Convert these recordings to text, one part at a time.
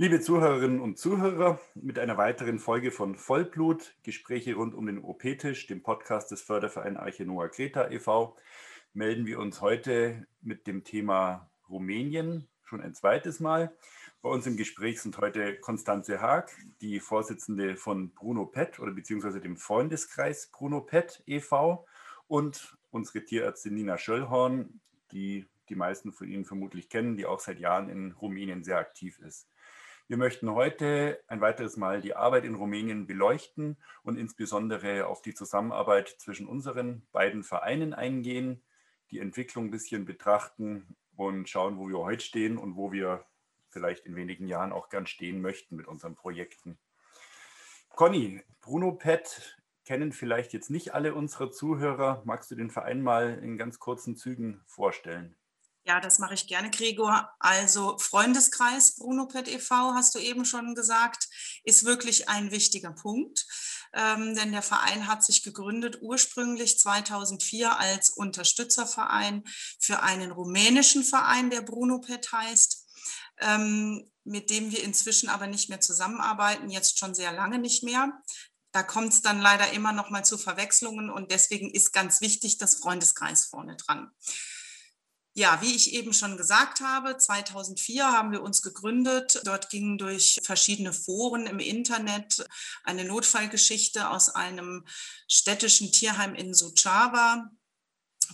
Liebe Zuhörerinnen und Zuhörer, mit einer weiteren Folge von Vollblut, Gespräche rund um den OP-Tisch, dem Podcast des Fördervereins Arche Noah Kreta e.V., melden wir uns heute mit dem Thema Rumänien schon ein zweites Mal. Bei uns im Gespräch sind heute Konstanze Haag, die Vorsitzende von Bruno Pet oder beziehungsweise dem Freundeskreis Bruno Pet e.V. und unsere Tierärztin Nina Schöllhorn, die die meisten von Ihnen vermutlich kennen, die auch seit Jahren in Rumänien sehr aktiv ist. Wir möchten heute ein weiteres Mal die Arbeit in Rumänien beleuchten und insbesondere auf die Zusammenarbeit zwischen unseren beiden Vereinen eingehen, die Entwicklung ein bisschen betrachten und schauen, wo wir heute stehen und wo wir vielleicht in wenigen Jahren auch gern stehen möchten mit unseren Projekten. Conny, Bruno Pet kennen vielleicht jetzt nicht alle unserer Zuhörer. Magst du den Verein mal in ganz kurzen Zügen vorstellen? Ja, das mache ich gerne, Gregor. Also Freundeskreis Bruno Pet e.V., hast du eben schon gesagt, ist wirklich ein wichtiger Punkt. Ähm, denn der Verein hat sich gegründet ursprünglich 2004 als Unterstützerverein für einen rumänischen Verein, der Bruno Pet heißt, ähm, mit dem wir inzwischen aber nicht mehr zusammenarbeiten, jetzt schon sehr lange nicht mehr. Da kommt es dann leider immer noch mal zu Verwechslungen und deswegen ist ganz wichtig das Freundeskreis vorne dran. Ja, wie ich eben schon gesagt habe, 2004 haben wir uns gegründet. Dort ging durch verschiedene Foren im Internet eine Notfallgeschichte aus einem städtischen Tierheim in Suceava.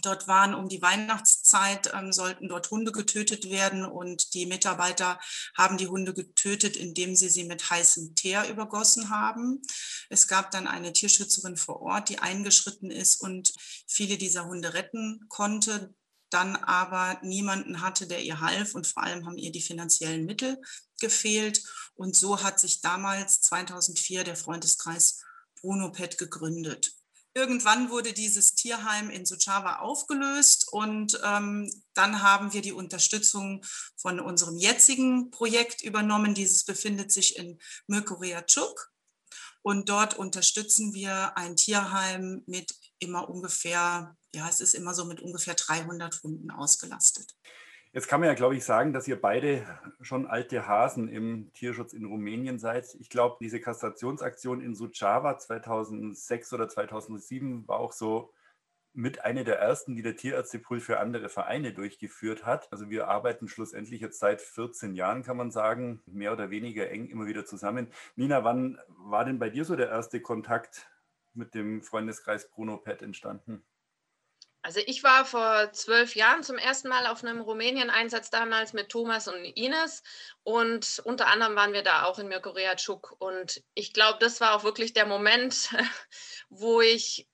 Dort waren um die Weihnachtszeit, ähm, sollten dort Hunde getötet werden und die Mitarbeiter haben die Hunde getötet, indem sie sie mit heißem Teer übergossen haben. Es gab dann eine Tierschützerin vor Ort, die eingeschritten ist und viele dieser Hunde retten konnte dann aber niemanden hatte, der ihr half und vor allem haben ihr die finanziellen Mittel gefehlt. Und so hat sich damals 2004 der Freundeskreis Bruno Pet gegründet. Irgendwann wurde dieses Tierheim in Suceava aufgelöst und ähm, dann haben wir die Unterstützung von unserem jetzigen Projekt übernommen. Dieses befindet sich in Myrkoreachuk und dort unterstützen wir ein Tierheim mit immer ungefähr ja, es ist immer so mit ungefähr 300 Hunden ausgelastet. Jetzt kann man ja, glaube ich, sagen, dass ihr beide schon alte Hasen im Tierschutz in Rumänien seid. Ich glaube, diese Kastrationsaktion in Suceava 2006 oder 2007 war auch so mit einer der ersten, die der Tierärztepool für andere Vereine durchgeführt hat. Also wir arbeiten schlussendlich jetzt seit 14 Jahren, kann man sagen, mehr oder weniger eng immer wieder zusammen. Nina, wann war denn bei dir so der erste Kontakt mit dem Freundeskreis Bruno Pet entstanden? Also ich war vor zwölf Jahren zum ersten Mal auf einem Rumänien-Einsatz damals mit Thomas und Ines und unter anderem waren wir da auch in Mirkoreatschuk und ich glaube, das war auch wirklich der Moment, wo ich,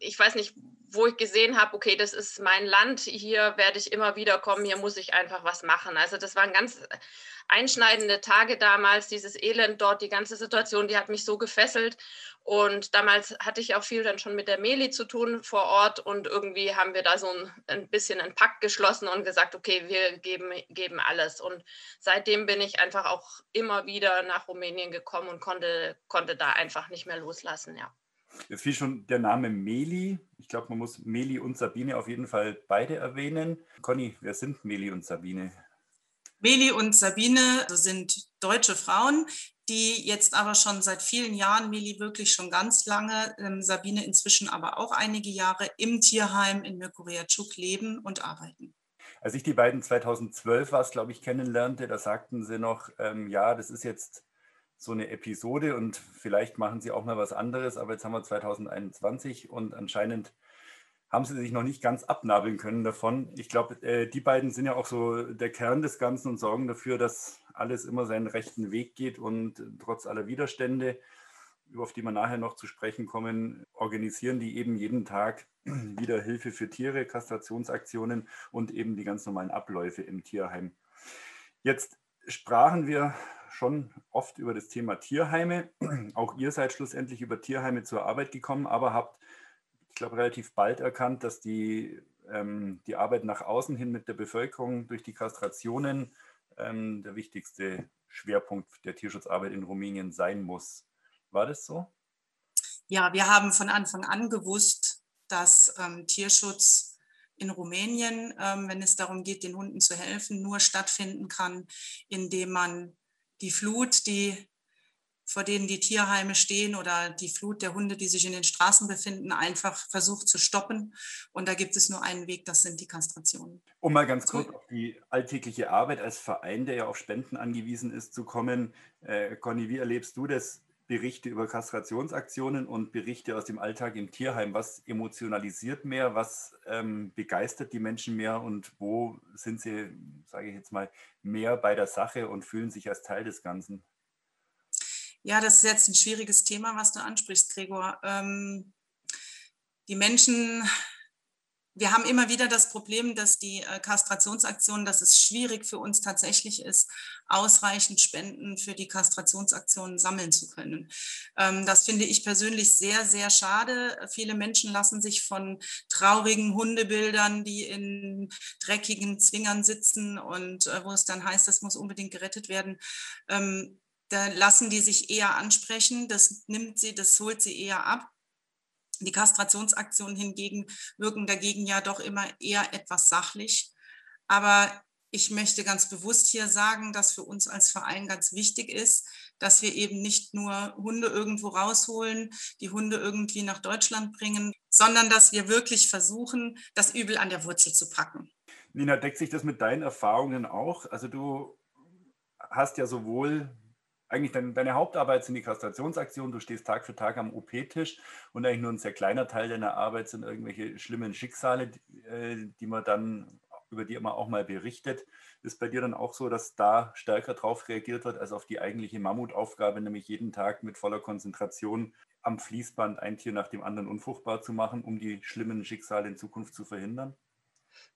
ich weiß nicht, wo ich gesehen habe, okay, das ist mein Land, hier werde ich immer wieder kommen, hier muss ich einfach was machen. Also das waren ganz einschneidende Tage damals, dieses Elend dort, die ganze Situation, die hat mich so gefesselt. Und damals hatte ich auch viel dann schon mit der Meli zu tun vor Ort und irgendwie haben wir da so ein, ein bisschen einen Pakt geschlossen und gesagt, okay, wir geben, geben alles. Und seitdem bin ich einfach auch immer wieder nach Rumänien gekommen und konnte, konnte da einfach nicht mehr loslassen, ja. Jetzt fiel schon der Name Meli. Ich glaube, man muss Meli und Sabine auf jeden Fall beide erwähnen. Conny, wer sind Meli und Sabine? Meli und Sabine sind deutsche Frauen, die jetzt aber schon seit vielen Jahren, Meli wirklich schon ganz lange, ähm, Sabine inzwischen aber auch einige Jahre im Tierheim in Mirkoreatschuk leben und arbeiten. Als ich die beiden 2012 war, glaube ich, kennenlernte, da sagten sie noch, ähm, ja, das ist jetzt so eine Episode und vielleicht machen sie auch mal was anderes, aber jetzt haben wir 2021 und anscheinend haben sie sich noch nicht ganz abnabeln können davon. Ich glaube, äh, die beiden sind ja auch so der Kern des Ganzen und sorgen dafür, dass alles immer seinen rechten Weg geht und trotz aller Widerstände, auf die wir nachher noch zu sprechen kommen, organisieren die eben jeden Tag wieder Hilfe für Tiere, Kastrationsaktionen und eben die ganz normalen Abläufe im Tierheim. Jetzt sprachen wir schon oft über das Thema Tierheime. Auch ihr seid schlussendlich über Tierheime zur Arbeit gekommen, aber habt ich glaube, relativ bald erkannt, dass die, ähm, die Arbeit nach außen hin mit der Bevölkerung durch die Kastrationen ähm, der wichtigste Schwerpunkt der Tierschutzarbeit in Rumänien sein muss. War das so? Ja, wir haben von Anfang an gewusst, dass ähm, Tierschutz in Rumänien, ähm, wenn es darum geht, den Hunden zu helfen, nur stattfinden kann, indem man die Flut, die vor denen die Tierheime stehen oder die Flut der Hunde, die sich in den Straßen befinden, einfach versucht zu stoppen. Und da gibt es nur einen Weg, das sind die Kastrationen. Um mal ganz kurz auf die alltägliche Arbeit als Verein, der ja auf Spenden angewiesen ist, zu kommen. Äh, Conny, wie erlebst du das? Berichte über Kastrationsaktionen und Berichte aus dem Alltag im Tierheim. Was emotionalisiert mehr? Was ähm, begeistert die Menschen mehr? Und wo sind sie, sage ich jetzt mal, mehr bei der Sache und fühlen sich als Teil des Ganzen? Ja, das ist jetzt ein schwieriges Thema, was du ansprichst, Gregor. Ähm, die Menschen, wir haben immer wieder das Problem, dass die äh, Kastrationsaktionen, dass es schwierig für uns tatsächlich ist, ausreichend Spenden für die Kastrationsaktionen sammeln zu können. Ähm, das finde ich persönlich sehr, sehr schade. Viele Menschen lassen sich von traurigen Hundebildern, die in dreckigen Zwingern sitzen und äh, wo es dann heißt, das muss unbedingt gerettet werden, ähm, da lassen die sich eher ansprechen, das nimmt sie, das holt sie eher ab. Die Kastrationsaktionen hingegen wirken dagegen ja doch immer eher etwas sachlich. Aber ich möchte ganz bewusst hier sagen, dass für uns als Verein ganz wichtig ist, dass wir eben nicht nur Hunde irgendwo rausholen, die Hunde irgendwie nach Deutschland bringen, sondern dass wir wirklich versuchen, das Übel an der Wurzel zu packen. Nina, deckt sich das mit deinen Erfahrungen auch? Also du hast ja sowohl eigentlich dein, deine Hauptarbeit sind die Kastrationsaktionen. Du stehst Tag für Tag am OP-Tisch und eigentlich nur ein sehr kleiner Teil deiner Arbeit sind irgendwelche schlimmen Schicksale, die, äh, die man dann, über die man auch mal berichtet. Ist bei dir dann auch so, dass da stärker drauf reagiert wird als auf die eigentliche Mammutaufgabe, nämlich jeden Tag mit voller Konzentration am Fließband ein Tier nach dem anderen unfruchtbar zu machen, um die schlimmen Schicksale in Zukunft zu verhindern?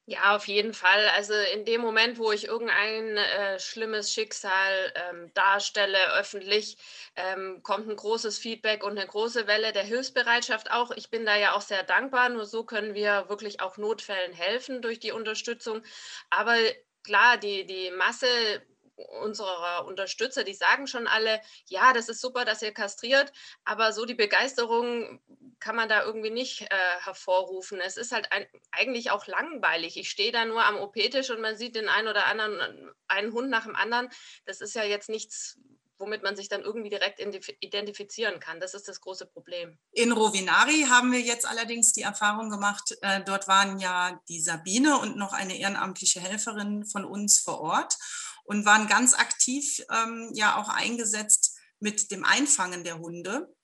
Ja, auf jeden Fall. Also in dem Moment, wo ich irgendein äh, schlimmes Schicksal ähm, darstelle öffentlich, ähm, kommt ein großes Feedback und eine große Welle der Hilfsbereitschaft auch. Ich bin da ja auch sehr dankbar. Nur so können wir wirklich auch Notfällen helfen durch die Unterstützung. Aber klar, die, die Masse unserer Unterstützer, die sagen schon alle, ja, das ist super, dass ihr kastriert, aber so die Begeisterung kann man da irgendwie nicht äh, hervorrufen. Es ist halt ein, eigentlich auch langweilig. Ich stehe da nur am OP-Tisch und man sieht den einen oder anderen, einen Hund nach dem anderen. Das ist ja jetzt nichts, womit man sich dann irgendwie direkt identifizieren kann. Das ist das große Problem. In Rovinari haben wir jetzt allerdings die Erfahrung gemacht, äh, dort waren ja die Sabine und noch eine ehrenamtliche Helferin von uns vor Ort und waren ganz aktiv ähm, ja auch eingesetzt mit dem Einfangen der Hunde.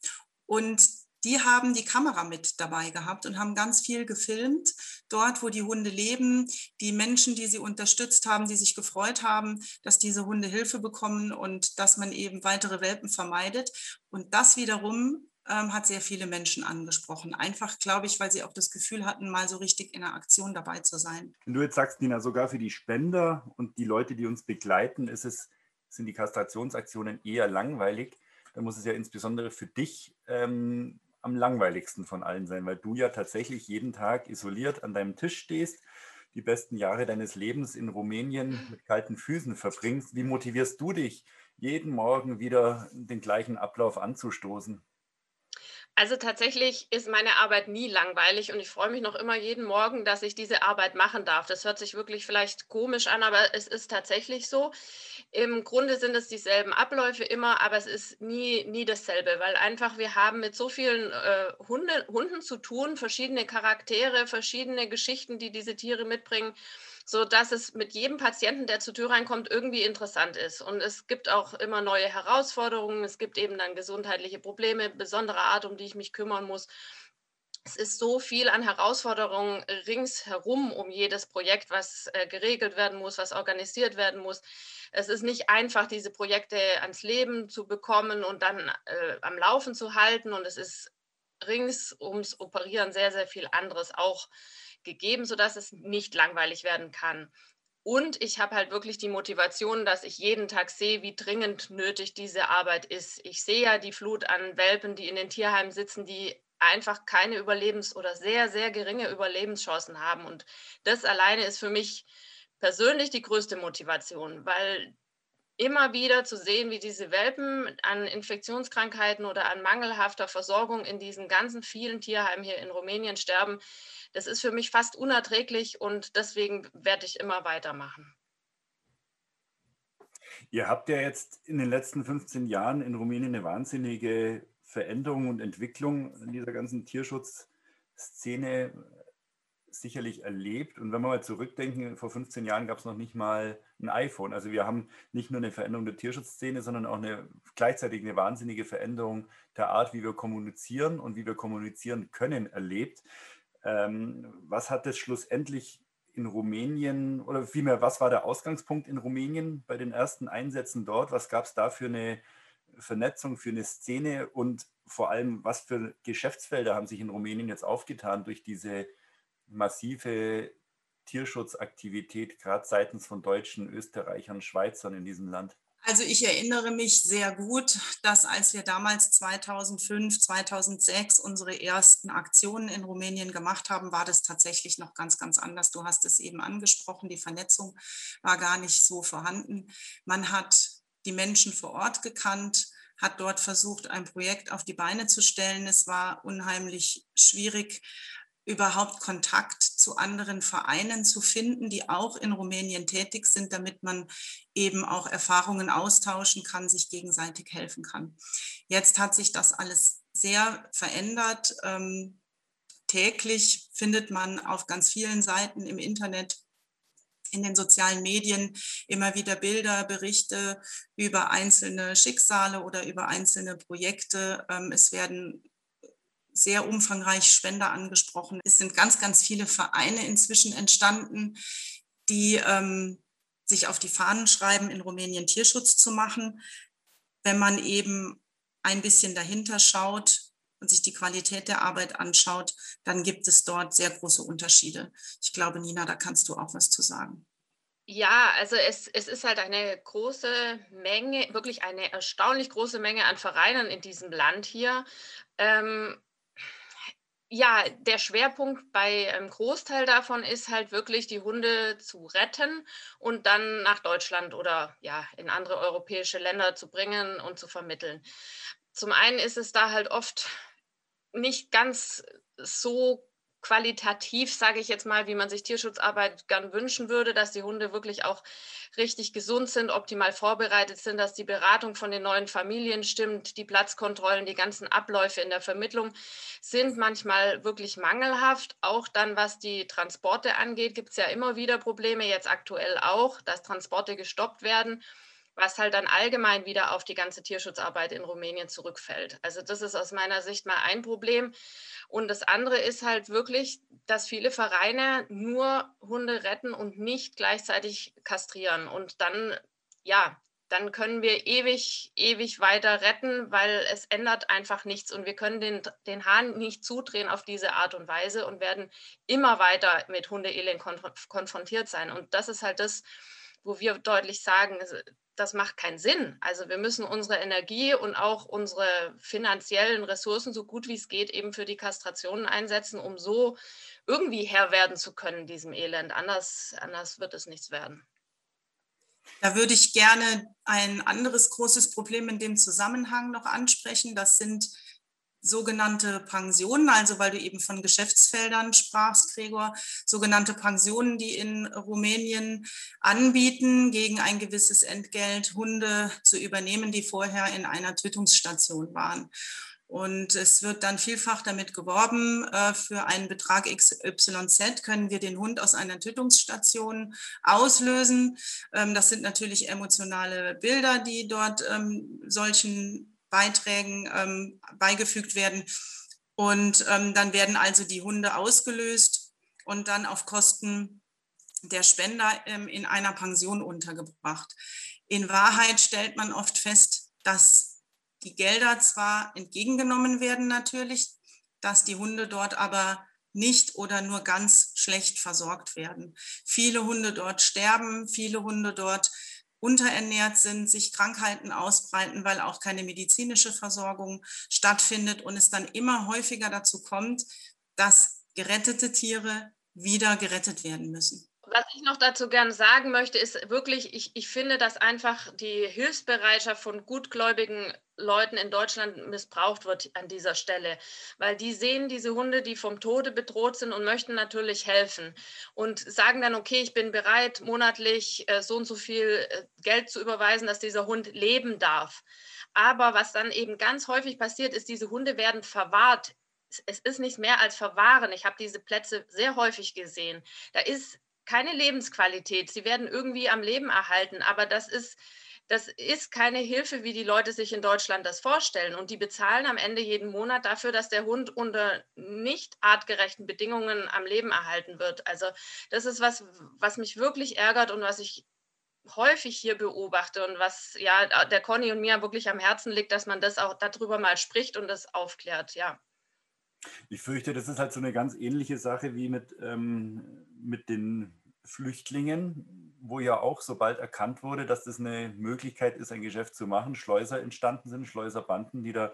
Und die haben die Kamera mit dabei gehabt und haben ganz viel gefilmt, dort, wo die Hunde leben, die Menschen, die sie unterstützt haben, die sich gefreut haben, dass diese Hunde Hilfe bekommen und dass man eben weitere Welpen vermeidet. Und das wiederum ähm, hat sehr viele Menschen angesprochen. Einfach, glaube ich, weil sie auch das Gefühl hatten, mal so richtig in der Aktion dabei zu sein. Wenn du jetzt sagst, Nina, sogar für die Spender und die Leute, die uns begleiten, ist es, sind die Kastrationsaktionen eher langweilig. dann muss es ja insbesondere für dich ähm, am langweiligsten von allen sein, weil du ja tatsächlich jeden Tag isoliert an deinem Tisch stehst, die besten Jahre deines Lebens in Rumänien mit kalten Füßen verbringst. Wie motivierst du dich, jeden Morgen wieder den gleichen Ablauf anzustoßen? Also tatsächlich ist meine Arbeit nie langweilig und ich freue mich noch immer jeden Morgen, dass ich diese Arbeit machen darf. Das hört sich wirklich vielleicht komisch an, aber es ist tatsächlich so. Im Grunde sind es dieselben Abläufe immer, aber es ist nie, nie dasselbe, weil einfach wir haben mit so vielen äh, Hunde, Hunden zu tun, verschiedene Charaktere, verschiedene Geschichten, die diese Tiere mitbringen so dass es mit jedem Patienten, der zur Tür reinkommt, irgendwie interessant ist. Und es gibt auch immer neue Herausforderungen. Es gibt eben dann gesundheitliche Probleme besonderer Art, um die ich mich kümmern muss. Es ist so viel an Herausforderungen ringsherum um jedes Projekt, was äh, geregelt werden muss, was organisiert werden muss. Es ist nicht einfach, diese Projekte ans Leben zu bekommen und dann äh, am Laufen zu halten. Und es ist rings ums Operieren sehr, sehr viel anderes auch gegeben, sodass es nicht langweilig werden kann. Und ich habe halt wirklich die Motivation, dass ich jeden Tag sehe, wie dringend nötig diese Arbeit ist. Ich sehe ja die Flut an Welpen, die in den Tierheimen sitzen, die einfach keine Überlebens- oder sehr, sehr geringe Überlebenschancen haben. Und das alleine ist für mich persönlich die größte Motivation, weil immer wieder zu sehen, wie diese Welpen an Infektionskrankheiten oder an mangelhafter Versorgung in diesen ganzen vielen Tierheimen hier in Rumänien sterben, das ist für mich fast unerträglich und deswegen werde ich immer weitermachen. Ihr habt ja jetzt in den letzten 15 Jahren in Rumänien eine wahnsinnige Veränderung und Entwicklung in dieser ganzen Tierschutzszene sicherlich erlebt. Und wenn wir mal zurückdenken, vor 15 Jahren gab es noch nicht mal ein iPhone. Also wir haben nicht nur eine Veränderung der Tierschutzszene, sondern auch eine gleichzeitig eine wahnsinnige Veränderung der Art, wie wir kommunizieren und wie wir kommunizieren können, erlebt. Ähm, was hat das schlussendlich in Rumänien oder vielmehr, was war der Ausgangspunkt in Rumänien bei den ersten Einsätzen dort? Was gab es da für eine Vernetzung, für eine Szene und vor allem, was für Geschäftsfelder haben sich in Rumänien jetzt aufgetan durch diese massive Tierschutzaktivität, gerade seitens von Deutschen, Österreichern, Schweizern in diesem Land? Also ich erinnere mich sehr gut, dass als wir damals 2005, 2006 unsere ersten Aktionen in Rumänien gemacht haben, war das tatsächlich noch ganz, ganz anders. Du hast es eben angesprochen, die Vernetzung war gar nicht so vorhanden. Man hat die Menschen vor Ort gekannt, hat dort versucht, ein Projekt auf die Beine zu stellen. Es war unheimlich schwierig, überhaupt Kontakt zu anderen Vereinen zu finden, die auch in Rumänien tätig sind, damit man eben auch Erfahrungen austauschen kann, sich gegenseitig helfen kann. Jetzt hat sich das alles sehr verändert. Ähm, täglich findet man auf ganz vielen Seiten im Internet in den sozialen Medien immer wieder Bilder, Berichte über einzelne Schicksale oder über einzelne Projekte. Ähm, es werden sehr umfangreich Spender angesprochen. Es sind ganz, ganz viele Vereine inzwischen entstanden, die ähm, sich auf die Fahnen schreiben, in Rumänien Tierschutz zu machen. Wenn man eben ein bisschen dahinter schaut und sich die Qualität der Arbeit anschaut, dann gibt es dort sehr große Unterschiede. Ich glaube, Nina, da kannst du auch was zu sagen. Ja, also es, es ist halt eine große Menge, wirklich eine erstaunlich große Menge an Vereinen in diesem Land hier. Ähm, ja, der Schwerpunkt bei einem Großteil davon ist halt wirklich, die Hunde zu retten und dann nach Deutschland oder ja, in andere europäische Länder zu bringen und zu vermitteln. Zum einen ist es da halt oft nicht ganz so qualitativ, sage ich jetzt mal, wie man sich Tierschutzarbeit gern wünschen würde, dass die Hunde wirklich auch richtig gesund sind, optimal vorbereitet sind, dass die Beratung von den neuen Familien stimmt, die Platzkontrollen, die ganzen Abläufe in der Vermittlung sind manchmal wirklich mangelhaft. Auch dann, was die Transporte angeht, gibt es ja immer wieder Probleme, jetzt aktuell auch, dass Transporte gestoppt werden was halt dann allgemein wieder auf die ganze Tierschutzarbeit in Rumänien zurückfällt. Also das ist aus meiner Sicht mal ein Problem. Und das andere ist halt wirklich, dass viele Vereine nur Hunde retten und nicht gleichzeitig kastrieren. Und dann, ja, dann können wir ewig, ewig weiter retten, weil es ändert einfach nichts und wir können den, den Hahn nicht zudrehen auf diese Art und Weise und werden immer weiter mit Hundeelend konfrontiert sein. Und das ist halt das, wo wir deutlich sagen, das macht keinen Sinn. Also wir müssen unsere Energie und auch unsere finanziellen Ressourcen so gut wie es geht eben für die Kastrationen einsetzen, um so irgendwie Herr werden zu können, diesem Elend. Anders, anders wird es nichts werden. Da würde ich gerne ein anderes großes Problem in dem Zusammenhang noch ansprechen. Das sind sogenannte Pensionen, also weil du eben von Geschäftsfeldern sprachst, Gregor, sogenannte Pensionen, die in Rumänien anbieten, gegen ein gewisses Entgelt Hunde zu übernehmen, die vorher in einer Tötungsstation waren. Und es wird dann vielfach damit geworben, äh, für einen Betrag XYZ können wir den Hund aus einer Tötungsstation auslösen. Ähm, das sind natürlich emotionale Bilder, die dort ähm, solchen Beiträgen ähm, beigefügt werden. Und ähm, dann werden also die Hunde ausgelöst und dann auf Kosten der Spender ähm, in einer Pension untergebracht. In Wahrheit stellt man oft fest, dass die Gelder zwar entgegengenommen werden natürlich, dass die Hunde dort aber nicht oder nur ganz schlecht versorgt werden. Viele Hunde dort sterben, viele Hunde dort unterernährt sind, sich Krankheiten ausbreiten, weil auch keine medizinische Versorgung stattfindet und es dann immer häufiger dazu kommt, dass gerettete Tiere wieder gerettet werden müssen. was ich noch dazu gerne sagen möchte, ist wirklich, ich, ich finde, dass einfach die Hilfsbereitschaft von gutgläubigen Leuten in Deutschland missbraucht wird an dieser Stelle, weil die sehen diese Hunde, die vom Tode bedroht sind und möchten natürlich helfen und sagen dann, okay, ich bin bereit, monatlich äh, so und so viel äh, Geld zu überweisen, dass dieser Hund leben darf. Aber was dann eben ganz häufig passiert, ist, diese Hunde werden verwahrt es ist nicht mehr als Verwahren. Ich habe diese Plätze sehr häufig gesehen. Da ist keine Lebensqualität. Sie werden irgendwie am Leben erhalten, aber das ist, das ist keine Hilfe, wie die Leute sich in Deutschland das vorstellen. Und die bezahlen am Ende jeden Monat dafür, dass der Hund unter nicht artgerechten Bedingungen am Leben erhalten wird. Also das ist was, was mich wirklich ärgert und was ich häufig hier beobachte und was ja der Conny und mir wirklich am Herzen liegt, dass man das auch darüber mal spricht und das aufklärt, ja. Ich fürchte, das ist halt so eine ganz ähnliche Sache wie mit, ähm, mit den Flüchtlingen, wo ja auch sobald erkannt wurde, dass das eine Möglichkeit ist, ein Geschäft zu machen, Schleuser entstanden sind, Schleuserbanden, die da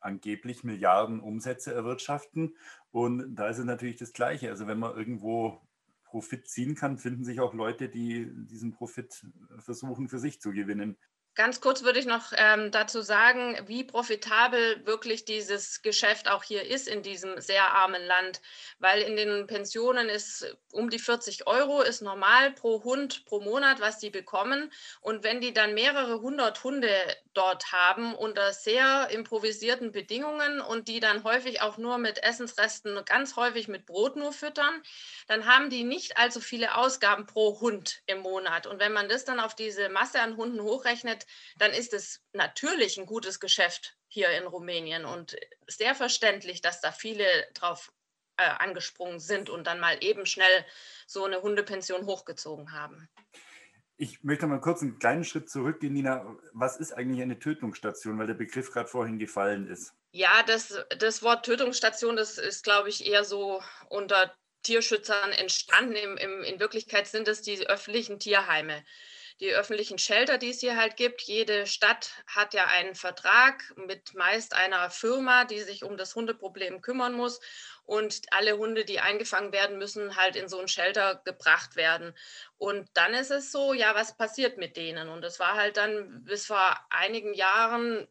angeblich Milliarden Umsätze erwirtschaften. Und da ist es natürlich das Gleiche. Also wenn man irgendwo Profit ziehen kann, finden sich auch Leute, die diesen Profit versuchen für sich zu gewinnen. Ganz kurz würde ich noch ähm, dazu sagen, wie profitabel wirklich dieses Geschäft auch hier ist in diesem sehr armen Land, weil in den Pensionen ist um die 40 Euro ist normal pro Hund pro Monat, was die bekommen. Und wenn die dann mehrere hundert Hunde dort haben unter sehr improvisierten Bedingungen und die dann häufig auch nur mit Essensresten, ganz häufig mit Brot nur füttern, dann haben die nicht allzu viele Ausgaben pro Hund im Monat. Und wenn man das dann auf diese Masse an Hunden hochrechnet, dann ist es natürlich ein gutes Geschäft hier in Rumänien und sehr verständlich, dass da viele drauf äh, angesprungen sind und dann mal eben schnell so eine Hundepension hochgezogen haben. Ich möchte mal kurz einen kleinen Schritt zurückgehen, Nina. Was ist eigentlich eine Tötungsstation, weil der Begriff gerade vorhin gefallen ist? Ja, das, das Wort Tötungsstation, das ist, glaube ich, eher so unter Tierschützern entstanden. Im, im, in Wirklichkeit sind es die öffentlichen Tierheime die öffentlichen Shelter, die es hier halt gibt. Jede Stadt hat ja einen Vertrag mit meist einer Firma, die sich um das Hundeproblem kümmern muss. Und alle Hunde, die eingefangen werden, müssen halt in so ein Shelter gebracht werden. Und dann ist es so, ja, was passiert mit denen? Und es war halt dann bis vor einigen Jahren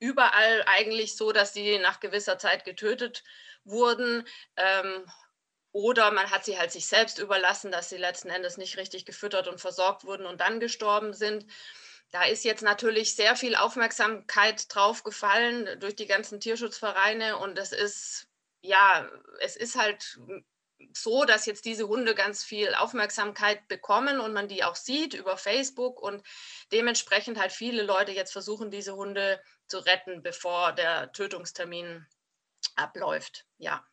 überall eigentlich so, dass sie nach gewisser Zeit getötet wurden. Ähm, oder man hat sie halt sich selbst überlassen, dass sie letzten Endes nicht richtig gefüttert und versorgt wurden und dann gestorben sind. Da ist jetzt natürlich sehr viel Aufmerksamkeit drauf gefallen durch die ganzen Tierschutzvereine und es ist, ja, es ist halt so, dass jetzt diese Hunde ganz viel Aufmerksamkeit bekommen und man die auch sieht über Facebook und dementsprechend halt viele Leute jetzt versuchen, diese Hunde zu retten, bevor der Tötungstermin abläuft. Ja.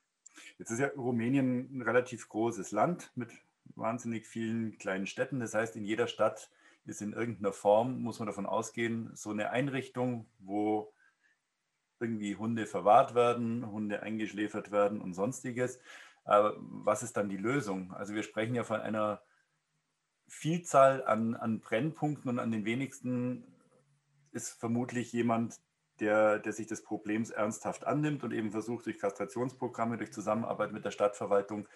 Jetzt ist ja Rumänien ein relativ großes Land mit wahnsinnig vielen kleinen Städten. Das heißt, in jeder Stadt ist in irgendeiner Form, muss man davon ausgehen, so eine Einrichtung, wo irgendwie Hunde verwahrt werden, Hunde eingeschläfert werden und sonstiges. Aber was ist dann die Lösung? Also wir sprechen ja von einer Vielzahl an, an Brennpunkten und an den wenigsten ist vermutlich jemand, der, der sich des Problems ernsthaft annimmt und eben versucht, durch Kastrationsprogramme, durch Zusammenarbeit mit der Stadtverwaltung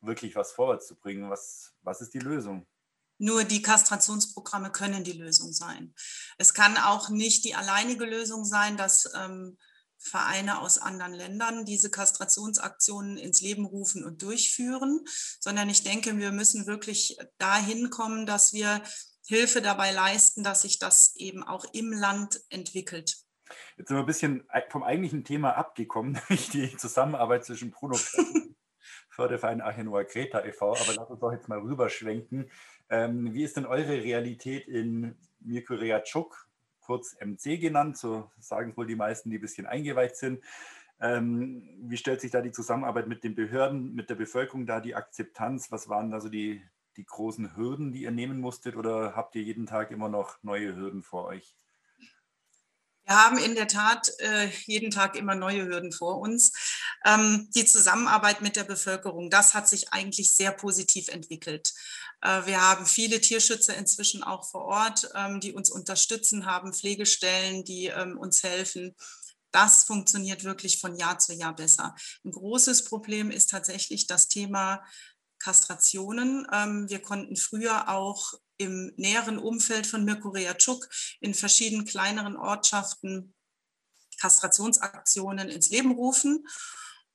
wirklich was vorwärts zu bringen. Was, was ist die Lösung? Nur die Kastrationsprogramme können die Lösung sein. Es kann auch nicht die alleinige Lösung sein, dass ähm, Vereine aus anderen Ländern diese Kastrationsaktionen ins Leben rufen und durchführen, sondern ich denke, wir müssen wirklich dahin kommen, dass wir Hilfe dabei leisten, dass sich das eben auch im Land entwickelt. Jetzt sind wir ein bisschen vom eigentlichen Thema abgekommen, nämlich die Zusammenarbeit zwischen Bruno Förderverein Achenoa Kreta e.V. Aber lass uns doch jetzt mal rüberschwenken. Ähm, wie ist denn eure Realität in Mirkureatschuk, kurz MC genannt, so sagen wohl die meisten, die ein bisschen eingeweiht sind. Ähm, wie stellt sich da die Zusammenarbeit mit den Behörden, mit der Bevölkerung da, die Akzeptanz? Was waren da so die, die großen Hürden, die ihr nehmen musstet oder habt ihr jeden Tag immer noch neue Hürden vor euch? Wir haben in der Tat äh, jeden Tag immer neue Hürden vor uns. Ähm, die Zusammenarbeit mit der Bevölkerung, das hat sich eigentlich sehr positiv entwickelt. Äh, wir haben viele Tierschützer inzwischen auch vor Ort, ähm, die uns unterstützen, haben Pflegestellen, die ähm, uns helfen. Das funktioniert wirklich von Jahr zu Jahr besser. Ein großes Problem ist tatsächlich das Thema Kastrationen. Ähm, wir konnten früher auch im näheren Umfeld von Mirkurea Tschuk in verschiedenen kleineren Ortschaften Kastrationsaktionen ins Leben rufen.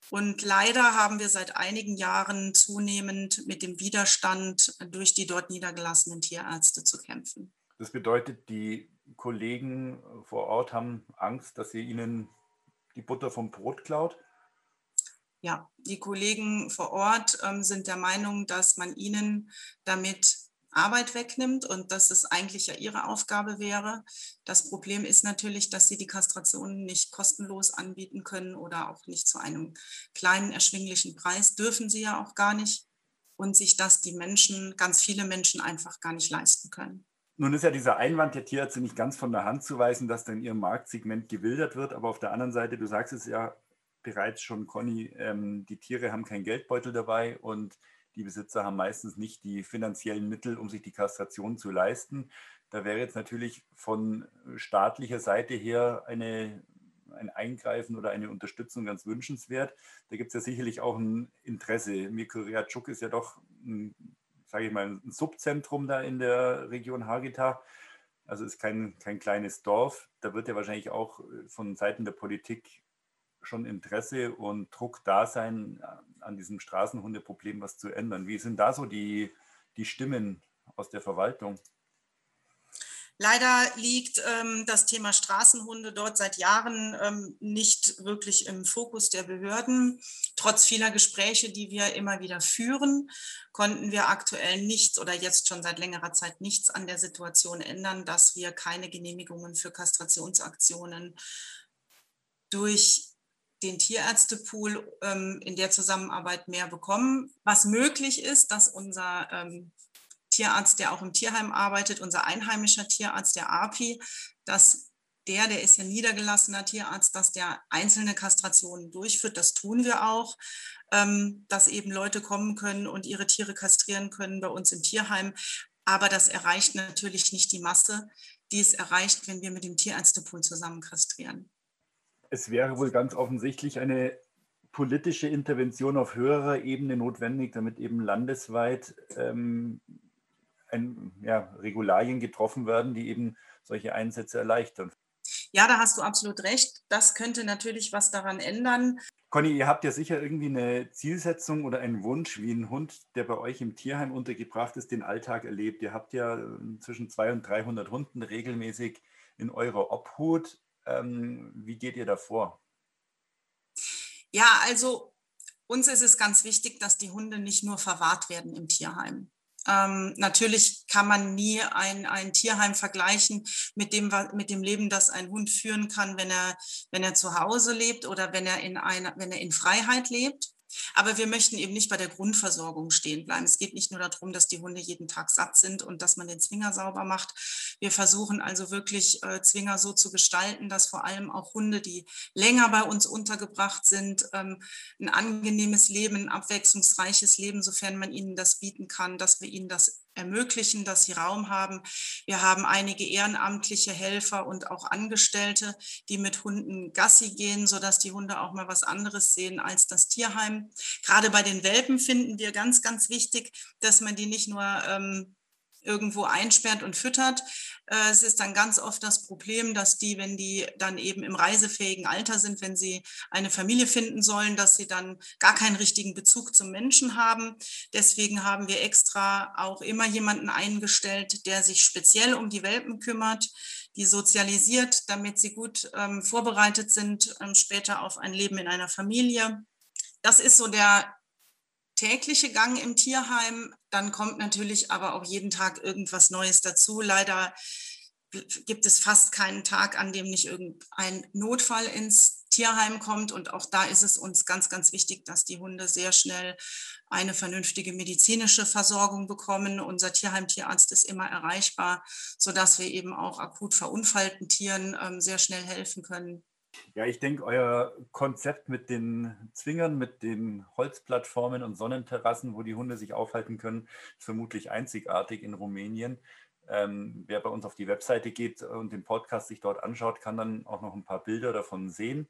Und leider haben wir seit einigen Jahren zunehmend mit dem Widerstand durch die dort niedergelassenen Tierärzte zu kämpfen. Das bedeutet, die Kollegen vor Ort haben Angst, dass ihr ihnen die Butter vom Brot klaut? Ja, die Kollegen vor Ort ähm, sind der Meinung, dass man ihnen damit Arbeit wegnimmt und dass es eigentlich ja ihre Aufgabe wäre. Das Problem ist natürlich, dass sie die Kastration nicht kostenlos anbieten können oder auch nicht zu einem kleinen, erschwinglichen Preis. Dürfen sie ja auch gar nicht. Und sich das die Menschen, ganz viele Menschen einfach gar nicht leisten können. Nun ist ja dieser Einwand der Tierärzte nicht ganz von der Hand zu weisen, dass dann ihr Marktsegment gewildert wird. Aber auf der anderen Seite, du sagst es ja bereits schon, Conny, ähm, die Tiere haben keinen Geldbeutel dabei und die Besitzer haben meistens nicht die finanziellen Mittel, um sich die Kastration zu leisten. Da wäre jetzt natürlich von staatlicher Seite her eine, ein Eingreifen oder eine Unterstützung ganz wünschenswert. Da gibt es ja sicherlich auch ein Interesse. Mikuryatschuk ist ja doch, sage ich mal, ein Subzentrum da in der Region Hagita. Also ist kein, kein kleines Dorf. Da wird ja wahrscheinlich auch von Seiten der Politik schon Interesse und Druck da sein, an diesem Straßenhundeproblem was zu ändern. Wie sind da so die, die Stimmen aus der Verwaltung? Leider liegt ähm, das Thema Straßenhunde dort seit Jahren ähm, nicht wirklich im Fokus der Behörden. Trotz vieler Gespräche, die wir immer wieder führen, konnten wir aktuell nichts oder jetzt schon seit längerer Zeit nichts an der Situation ändern, dass wir keine Genehmigungen für Kastrationsaktionen durch den Tierärztepool ähm, in der Zusammenarbeit mehr bekommen. Was möglich ist, dass unser ähm, Tierarzt, der auch im Tierheim arbeitet, unser einheimischer Tierarzt, der API, dass der, der ist ja niedergelassener Tierarzt, dass der einzelne Kastrationen durchführt. Das tun wir auch, ähm, dass eben Leute kommen können und ihre Tiere kastrieren können bei uns im Tierheim. Aber das erreicht natürlich nicht die Masse, die es erreicht, wenn wir mit dem Tierärztepool zusammen kastrieren es wäre wohl ganz offensichtlich eine politische Intervention auf höherer Ebene notwendig, damit eben landesweit ähm, ein, ja, Regularien getroffen werden, die eben solche Einsätze erleichtern. Ja, da hast du absolut recht. Das könnte natürlich was daran ändern. Conny, ihr habt ja sicher irgendwie eine Zielsetzung oder einen Wunsch, wie ein Hund, der bei euch im Tierheim untergebracht ist, den Alltag erlebt. Ihr habt ja ähm, zwischen 200 und 300 Hunden regelmäßig in eurer Obhut. Ähm, wie geht ihr da vor? Ja, also uns ist es ganz wichtig, dass die Hunde nicht nur verwahrt werden im Tierheim. Ähm, natürlich kann man nie ein, ein Tierheim vergleichen mit dem, mit dem Leben, das ein Hund führen kann, wenn er, wenn er zu Hause lebt oder wenn er in, einer, wenn er in Freiheit lebt. Aber wir möchten eben nicht bei der Grundversorgung stehen bleiben. Es geht nicht nur darum, dass die Hunde jeden Tag satt sind und dass man den Zwinger sauber macht. Wir versuchen also wirklich äh, Zwinger so zu gestalten, dass vor allem auch Hunde, die länger bei uns untergebracht sind, ähm, ein angenehmes Leben, ein abwechslungsreiches Leben, sofern man ihnen das bieten kann, dass wir ihnen das ermöglichen, dass sie Raum haben. Wir haben einige ehrenamtliche Helfer und auch Angestellte, die mit Hunden Gassi gehen, sodass die Hunde auch mal was anderes sehen als das Tierheim. Gerade bei den Welpen finden wir ganz, ganz wichtig, dass man die nicht nur ähm, irgendwo einsperrt und füttert. Äh, es ist dann ganz oft das Problem, dass die, wenn die dann eben im reisefähigen Alter sind, wenn sie eine Familie finden sollen, dass sie dann gar keinen richtigen Bezug zum Menschen haben. Deswegen haben wir extra auch immer jemanden eingestellt, der sich speziell um die Welpen kümmert, die sozialisiert, damit sie gut ähm, vorbereitet sind ähm, später auf ein Leben in einer Familie. Das ist so der tägliche Gang im Tierheim. Dann kommt natürlich aber auch jeden Tag irgendwas Neues dazu. Leider gibt es fast keinen Tag, an dem nicht irgendein Notfall ins Tierheim kommt. Und auch da ist es uns ganz, ganz wichtig, dass die Hunde sehr schnell eine vernünftige medizinische Versorgung bekommen. Unser Tierheimtierarzt ist immer erreichbar, sodass wir eben auch akut verunfallten Tieren ähm, sehr schnell helfen können. Ja, ich denke, euer Konzept mit den Zwingern, mit den Holzplattformen und Sonnenterrassen, wo die Hunde sich aufhalten können, ist vermutlich einzigartig in Rumänien. Ähm, wer bei uns auf die Webseite geht und den Podcast sich dort anschaut, kann dann auch noch ein paar Bilder davon sehen.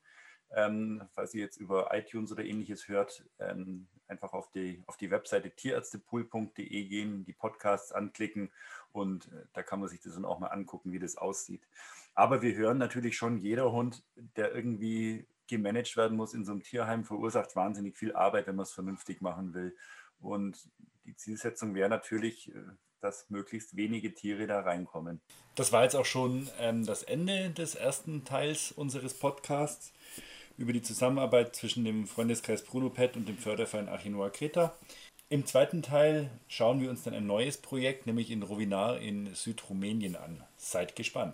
Ähm, falls ihr jetzt über iTunes oder ähnliches hört, ähm, einfach auf die, auf die Webseite tierärztepool.de gehen, die Podcasts anklicken und äh, da kann man sich das dann auch mal angucken, wie das aussieht. Aber wir hören natürlich schon, jeder Hund, der irgendwie gemanagt werden muss in so einem Tierheim, verursacht wahnsinnig viel Arbeit, wenn man es vernünftig machen will. Und die Zielsetzung wäre natürlich, äh, dass möglichst wenige Tiere da reinkommen. Das war jetzt auch schon ähm, das Ende des ersten Teils unseres Podcasts über die Zusammenarbeit zwischen dem Freundeskreis Brunopet und dem Förderverein Archinoa Kreta. Im zweiten Teil schauen wir uns dann ein neues Projekt, nämlich in Rovinar in Südrumänien an. Seid gespannt.